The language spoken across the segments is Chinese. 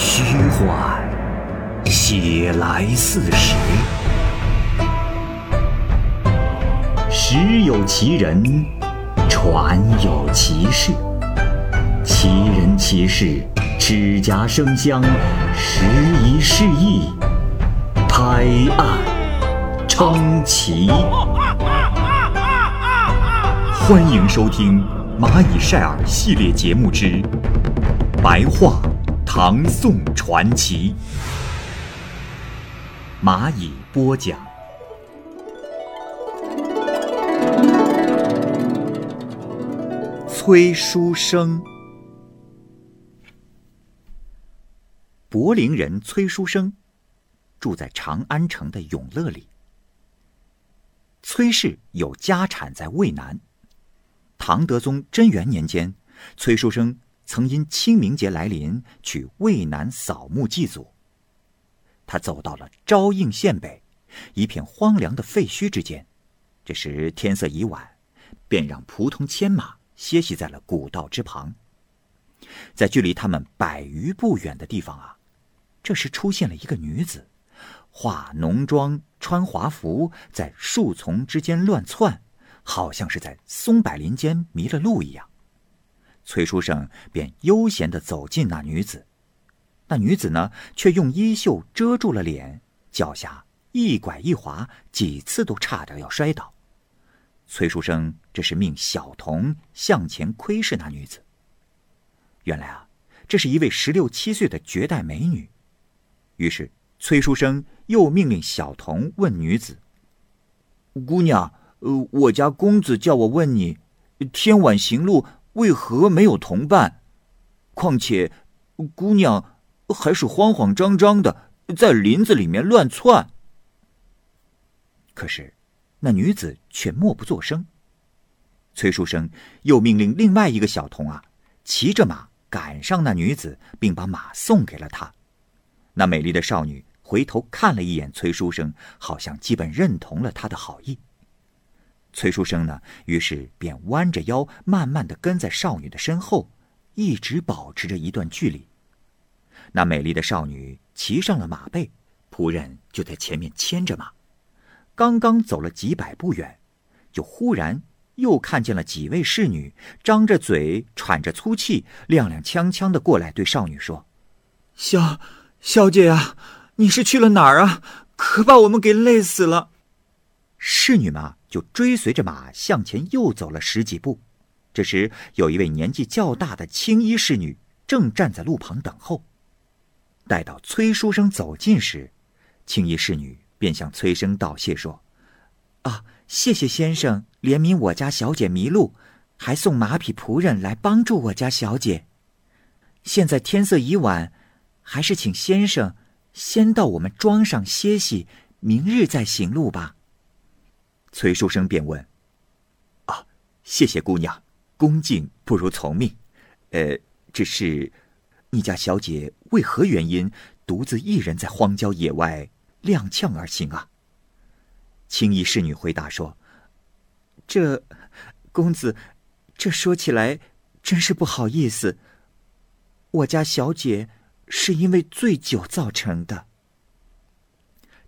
虚幻，写来似实。实有其人，传有其事。其人其事，指甲生香，时移世易，拍案称奇。欢迎收听《蚂蚁晒尔》系列节目之《白话唐宋传奇》，蚂蚁播讲。崔书生，柏林人崔书生，住在长安城的永乐里。崔氏有家产在渭南。唐德宗贞元年间，崔书生曾因清明节来临，去渭南扫墓祭祖。他走到了昭应县北，一片荒凉的废墟之间。这时天色已晚，便让仆从牵马歇息在了古道之旁。在距离他们百余步远的地方啊，这时出现了一个女子，化浓妆，穿华服，在树丛之间乱窜。好像是在松柏林间迷了路一样，崔书生便悠闲地走近那女子，那女子呢，却用衣袖遮住了脸，脚下一拐一滑，几次都差点要摔倒。崔书生这是命小童向前窥视那女子。原来啊，这是一位十六七岁的绝代美女。于是崔书生又命令小童问女子：“姑娘。”呃，我家公子叫我问你，天晚行路为何没有同伴？况且，姑娘还是慌慌张张的在林子里面乱窜。可是，那女子却默不作声。崔书生又命令另外一个小童啊，骑着马赶上那女子，并把马送给了她。那美丽的少女回头看了一眼崔书生，好像基本认同了他的好意。崔书生呢，于是便弯着腰，慢慢的跟在少女的身后，一直保持着一段距离。那美丽的少女骑上了马背，仆人就在前面牵着马。刚刚走了几百步远，就忽然又看见了几位侍女，张着嘴，喘着粗气，踉踉跄跄的过来，对少女说：“小小姐啊，你是去了哪儿啊？可把我们给累死了。”侍女们就追随着马向前又走了十几步，这时有一位年纪较大的青衣侍女正站在路旁等候。待到崔书生走近时，青衣侍女便向崔生道谢说：“啊，谢谢先生怜悯我家小姐迷路，还送马匹仆人来帮助我家小姐。现在天色已晚，还是请先生先到我们庄上歇息，明日再行路吧。”崔书生便问：“啊，谢谢姑娘，恭敬不如从命。呃，只是你家小姐为何原因独自一人在荒郊野外踉跄而行啊？”青衣侍女回答说：“这公子，这说起来真是不好意思。我家小姐是因为醉酒造成的。”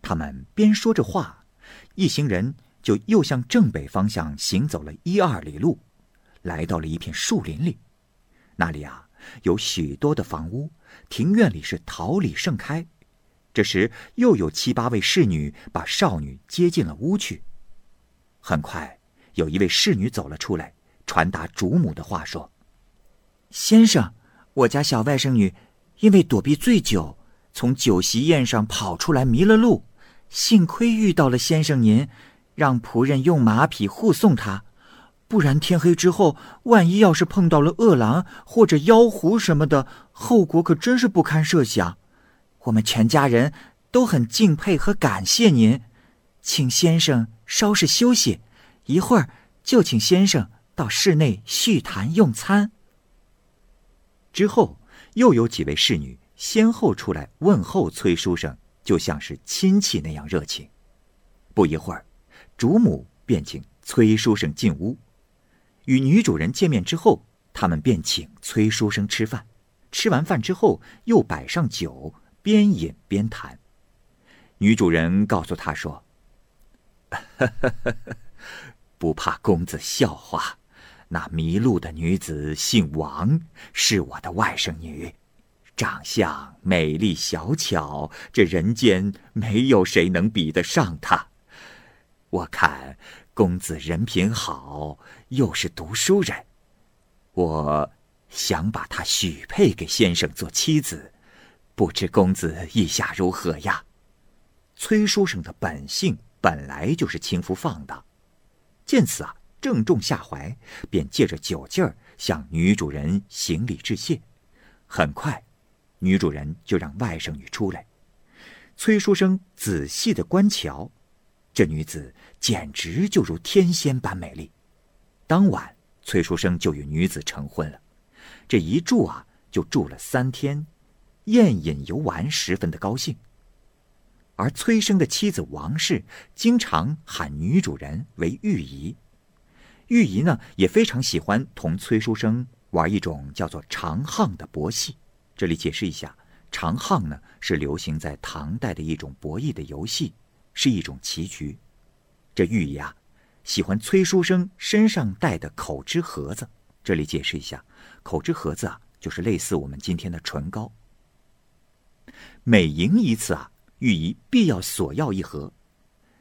他们边说着话，一行人。就又向正北方向行走了一二里路，来到了一片树林里。那里啊，有许多的房屋，庭院里是桃李盛开。这时，又有七八位侍女把少女接进了屋去。很快，有一位侍女走了出来，传达主母的话说：“先生，我家小外甥女因为躲避醉酒，从酒席宴上跑出来迷了路，幸亏遇到了先生您。”让仆人用马匹护送他，不然天黑之后，万一要是碰到了恶狼或者妖狐什么的，后果可真是不堪设想。我们全家人都很敬佩和感谢您，请先生稍事休息，一会儿就请先生到室内叙谈用餐。之后，又有几位侍女先后出来问候崔书生，就像是亲戚那样热情。不一会儿。主母便请崔书生进屋，与女主人见面之后，他们便请崔书生吃饭。吃完饭之后，又摆上酒，边饮边谈。女主人告诉他说：“不怕公子笑话，那迷路的女子姓王，是我的外甥女，长相美丽小巧，这人间没有谁能比得上她。我看公子人品好，又是读书人，我。”想把她许配给先生做妻子，不知公子意下如何呀？崔书生的本性本来就是轻浮放荡，见此啊，正中下怀，便借着酒劲儿向女主人行礼致谢。很快，女主人就让外甥女出来。崔书生仔细的观瞧，这女子简直就如天仙般美丽。当晚，崔书生就与女子成婚了。这一住啊，就住了三天，宴饮游玩，十分的高兴。而崔生的妻子王氏经常喊女主人为玉姨，玉姨呢也非常喜欢同崔书生玩一种叫做长巷的博戏。这里解释一下，长巷呢是流行在唐代的一种博弈的游戏，是一种棋局。这玉姨啊，喜欢崔书生身上带的口脂盒子。这里解释一下。口脂盒子啊，就是类似我们今天的唇膏。每赢一次啊，玉姨必要索要一盒。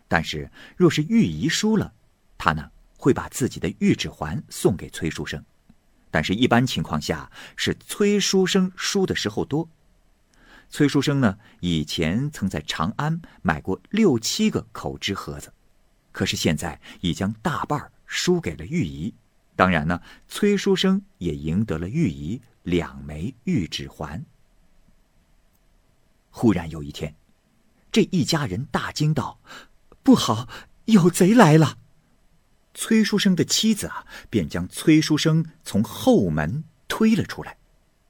但是若是玉姨输了，她呢会把自己的玉指环送给崔书生。但是，一般情况下是崔书生输的时候多。崔书生呢，以前曾在长安买过六七个口脂盒子，可是现在已将大半输给了玉姨。当然呢，崔书生也赢得了玉姨两枚玉指环。忽然有一天，这一家人大惊道：“不好，有贼来了！”崔书生的妻子啊，便将崔书生从后门推了出来。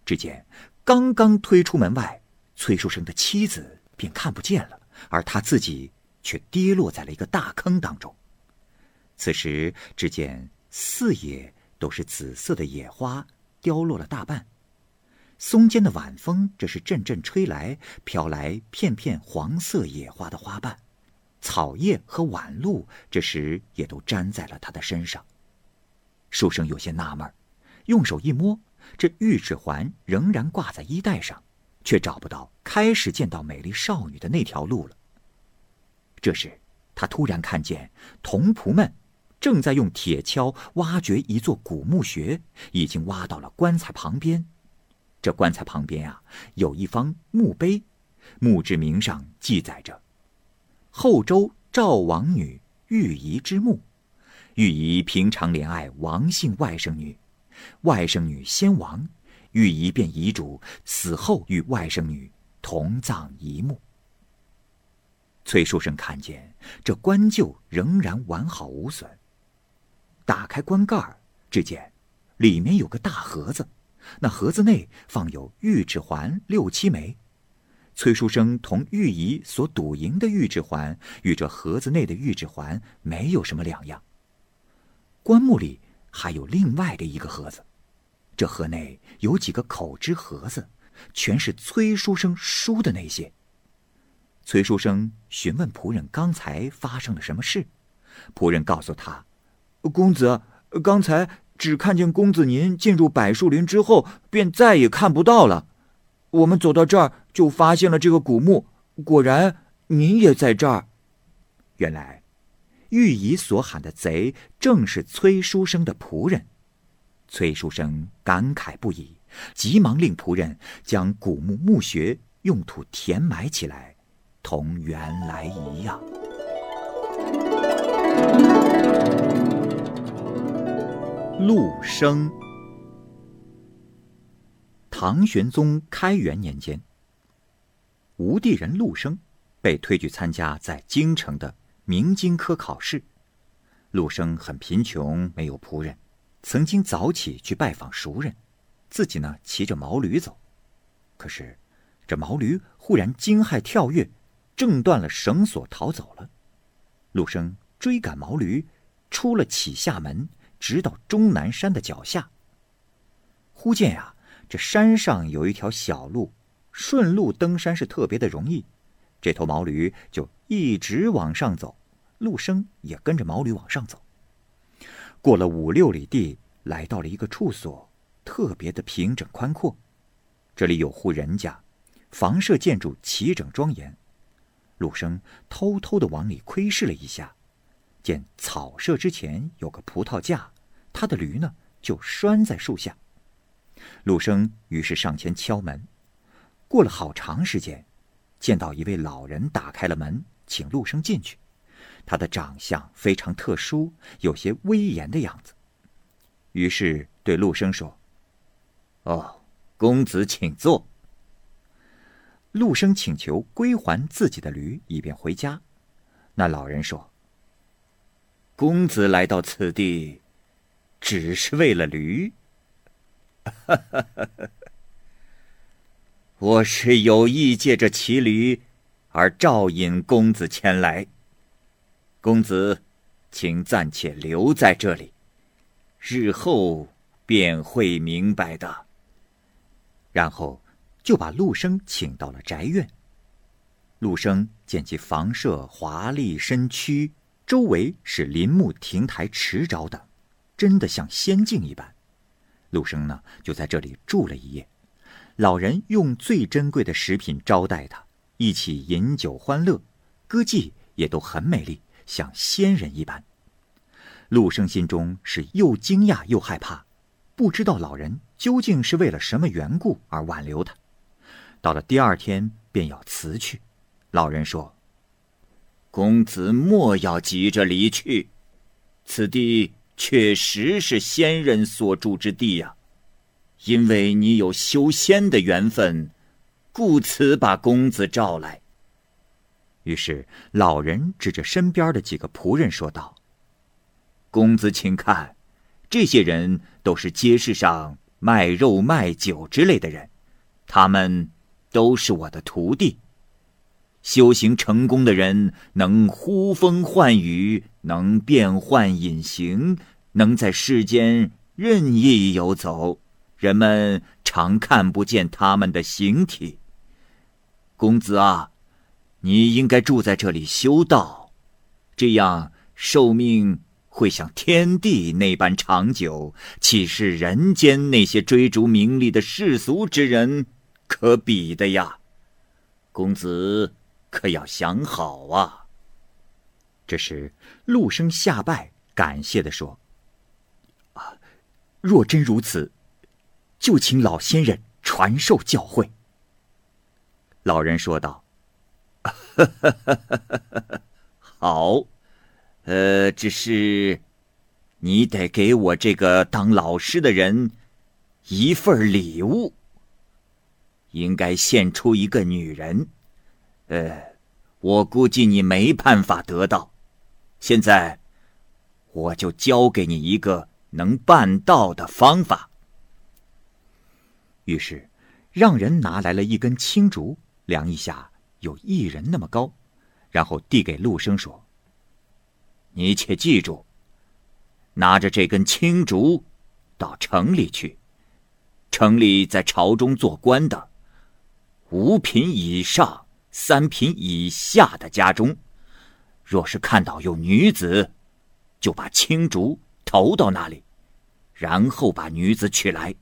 只见刚刚推出门外，崔书生的妻子便看不见了，而他自己却跌落在了一个大坑当中。此时，只见。四野都是紫色的野花，凋落了大半。松间的晚风，这是阵阵吹来，飘来片片黄色野花的花瓣。草叶和晚露，这时也都粘在了他的身上。书生有些纳闷用手一摸，这玉指环仍然挂在衣带上，却找不到开始见到美丽少女的那条路了。这时，他突然看见童仆们。正在用铁锹挖掘一座古墓穴，已经挖到了棺材旁边。这棺材旁边啊，有一方墓碑，墓志铭上记载着：“后周赵王女玉仪之墓。玉仪平常怜爱王姓外甥女，外甥女先亡，玉仪便遗嘱死后与外甥女同葬一墓。”崔书生看见这棺柩仍然完好无损。打开棺盖，只见里面有个大盒子，那盒子内放有玉指环六七枚。崔书生同玉姨所赌赢的玉指环，与这盒子内的玉指环没有什么两样。棺木里还有另外的一个盒子，这盒内有几个口之盒子，全是崔书生输的那些。崔书生询问仆人刚才发生了什么事，仆人告诉他。公子，刚才只看见公子您进入柏树林之后，便再也看不到了。我们走到这儿，就发现了这个古墓。果然，您也在这儿。原来，玉姨所喊的贼，正是崔书生的仆人。崔书生感慨不已，急忙令仆人将古墓墓穴用土填埋起来，同原来一样。陆生。唐玄宗开元年间，吴地人陆生被推举参加在京城的明经科考试。陆生很贫穷，没有仆人，曾经早起去拜访熟人，自己呢骑着毛驴走。可是，这毛驴忽然惊骇跳跃，挣断了绳索逃走了。陆生追赶毛驴，出了启下门。直到终南山的脚下。忽见呀，这山上有一条小路，顺路登山是特别的容易。这头毛驴就一直往上走，陆生也跟着毛驴往上走。过了五六里地，来到了一个处所，特别的平整宽阔。这里有户人家，房舍建筑齐整庄严。陆生偷偷的往里窥视了一下，见草舍之前有个葡萄架，他的驴呢就拴在树下。陆生于是上前敲门，过了好长时间，见到一位老人打开了门，请陆生进去。他的长相非常特殊，有些威严的样子。于是对陆生说：“哦，公子请坐。”陆生请求归还自己的驴，以便回家。那老人说：“公子来到此地，只是为了驴？” 我是有意借着骑驴，而召引公子前来。公子，请暂且留在这里，日后便会明白的。然后。就把陆生请到了宅院。陆生见其房舍华丽身躯，周围是林木亭台池沼等，真的像仙境一般。陆生呢，就在这里住了一夜。老人用最珍贵的食品招待他，一起饮酒欢乐，歌妓也都很美丽，像仙人一般。陆生心中是又惊讶又害怕，不知道老人究竟是为了什么缘故而挽留他。到了第二天，便要辞去。老人说：“公子莫要急着离去，此地确实是仙人所住之地呀。因为你有修仙的缘分，故此把公子召来。”于是老人指着身边的几个仆人说道：“公子，请看，这些人都是街市上卖肉卖酒之类的人，他们。”都是我的徒弟。修行成功的人能呼风唤雨，能变换隐形，能在世间任意游走，人们常看不见他们的形体。公子啊，你应该住在这里修道，这样寿命会像天地那般长久，岂是人间那些追逐名利的世俗之人？可比的呀，公子可要想好啊。这时，陆生下拜，感谢的说：“啊，若真如此，就请老仙人传授教诲。”老人说道：“好，呃，只是你得给我这个当老师的人一份礼物。”应该献出一个女人，呃，我估计你没办法得到。现在，我就教给你一个能办到的方法。于是，让人拿来了一根青竹，量一下有一人那么高，然后递给陆生说：“你且记住，拿着这根青竹，到城里去。城里在朝中做官的。”五品以上、三品以下的家中，若是看到有女子，就把青竹投到那里，然后把女子娶来。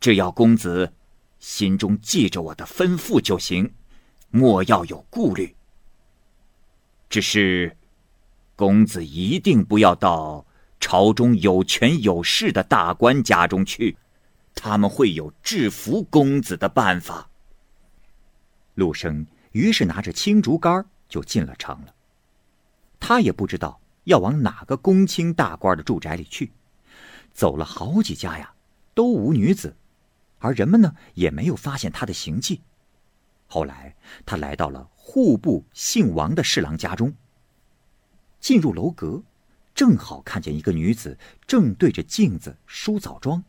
只要公子心中记着我的吩咐就行，莫要有顾虑。只是，公子一定不要到朝中有权有势的大官家中去，他们会有制服公子的办法。陆生于是拿着青竹竿就进了城了。他也不知道要往哪个公卿大官的住宅里去，走了好几家呀，都无女子，而人们呢也没有发现他的行迹。后来他来到了户部姓王的侍郎家中。进入楼阁，正好看见一个女子正对着镜子梳澡妆。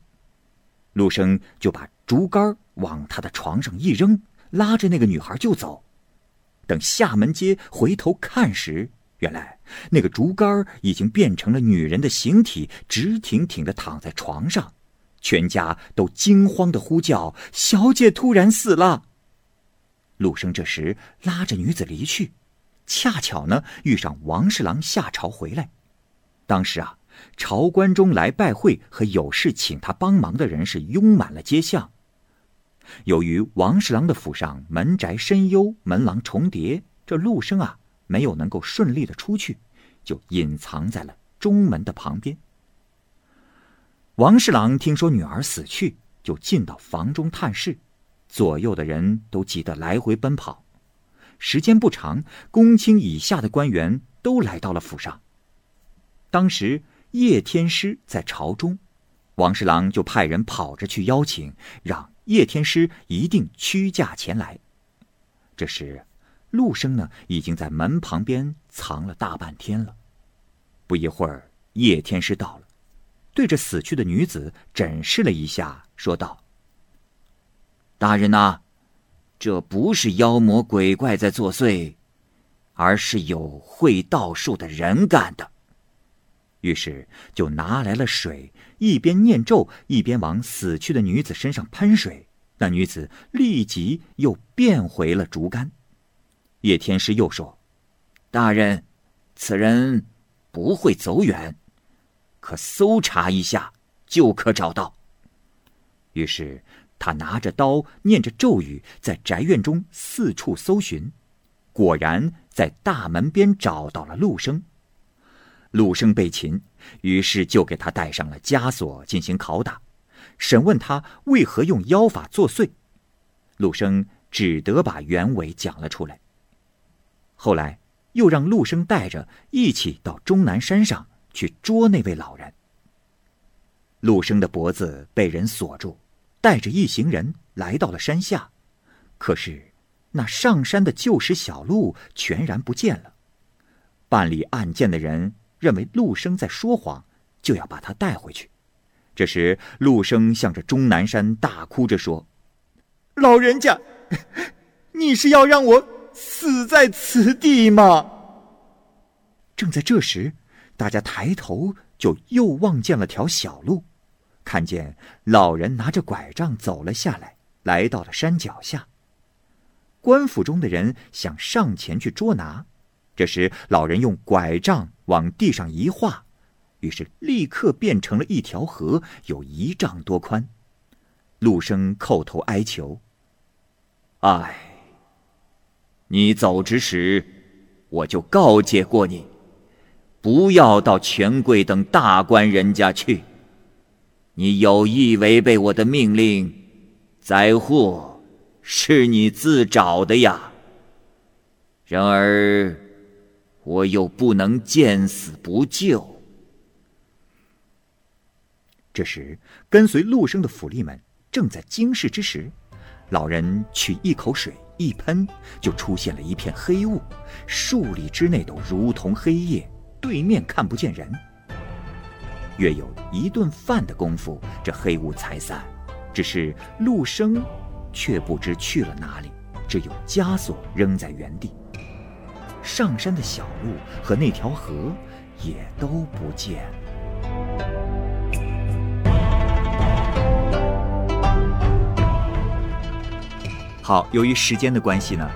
陆生就把竹竿往她的床上一扔。拉着那个女孩就走，等下门街回头看时，原来那个竹竿已经变成了女人的形体，直挺挺的躺在床上，全家都惊慌的呼叫：“小姐突然死了！”陆生这时拉着女子离去，恰巧呢遇上王侍郎下朝回来。当时啊，朝官中来拜会和有事请他帮忙的人是拥满了街巷。由于王侍郎的府上门宅深幽，门廊重叠，这陆生啊没有能够顺利的出去，就隐藏在了中门的旁边。王侍郎听说女儿死去，就进到房中探视，左右的人都急得来回奔跑。时间不长，公卿以下的官员都来到了府上。当时叶天师在朝中，王侍郎就派人跑着去邀请，让叶天师一定屈驾前来。这时，陆生呢已经在门旁边藏了大半天了。不一会儿，叶天师到了。对着死去的女子诊视了一下，说道：“大人呐，这不是妖魔鬼怪在作祟，而是有会道术的人干的。”于是就拿来了水，一边念咒，一边往死去的女子身上喷水。那女子立即又变回了竹竿。叶天师又说：“大人，此人不会走远。”可搜查一下，就可找到。于是他拿着刀，念着咒语，在宅院中四处搜寻，果然在大门边找到了陆生。陆生被擒，于是就给他戴上了枷锁，进行拷打，审问他为何用妖法作祟。陆生只得把原委讲了出来。后来又让陆生带着一起到终南山上。去捉那位老人。陆生的脖子被人锁住，带着一行人来到了山下，可是那上山的旧时小路全然不见了。办理案件的人认为陆生在说谎，就要把他带回去。这时，陆生向着终南山大哭着说：“老人家，你是要让我死在此地吗？”正在这时。大家抬头，就又望见了条小路，看见老人拿着拐杖走了下来，来到了山脚下。官府中的人想上前去捉拿，这时老人用拐杖往地上一画，于是立刻变成了一条河，有一丈多宽。陆生叩头哀求：“唉，你走之时，我就告诫过你。”不要到权贵等大官人家去，你有意违背我的命令，灾祸是你自找的呀。然而，我又不能见死不救。这时，跟随陆生的府吏们正在惊视之时，老人取一口水一喷，就出现了一片黑雾，数里之内都如同黑夜。对面看不见人，约有一顿饭的功夫，这黑雾才散。只是陆生却不知去了哪里，只有枷锁扔在原地。上山的小路和那条河也都不见。好，由于时间的关系呢，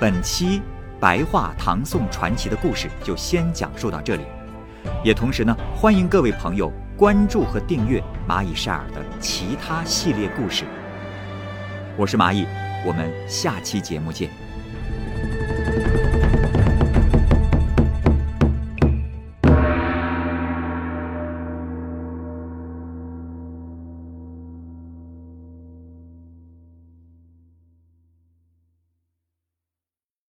本期。白话唐宋传奇的故事就先讲述到这里，也同时呢，欢迎各位朋友关注和订阅蚂蚁晒尔的其他系列故事。我是蚂蚁，我们下期节目见。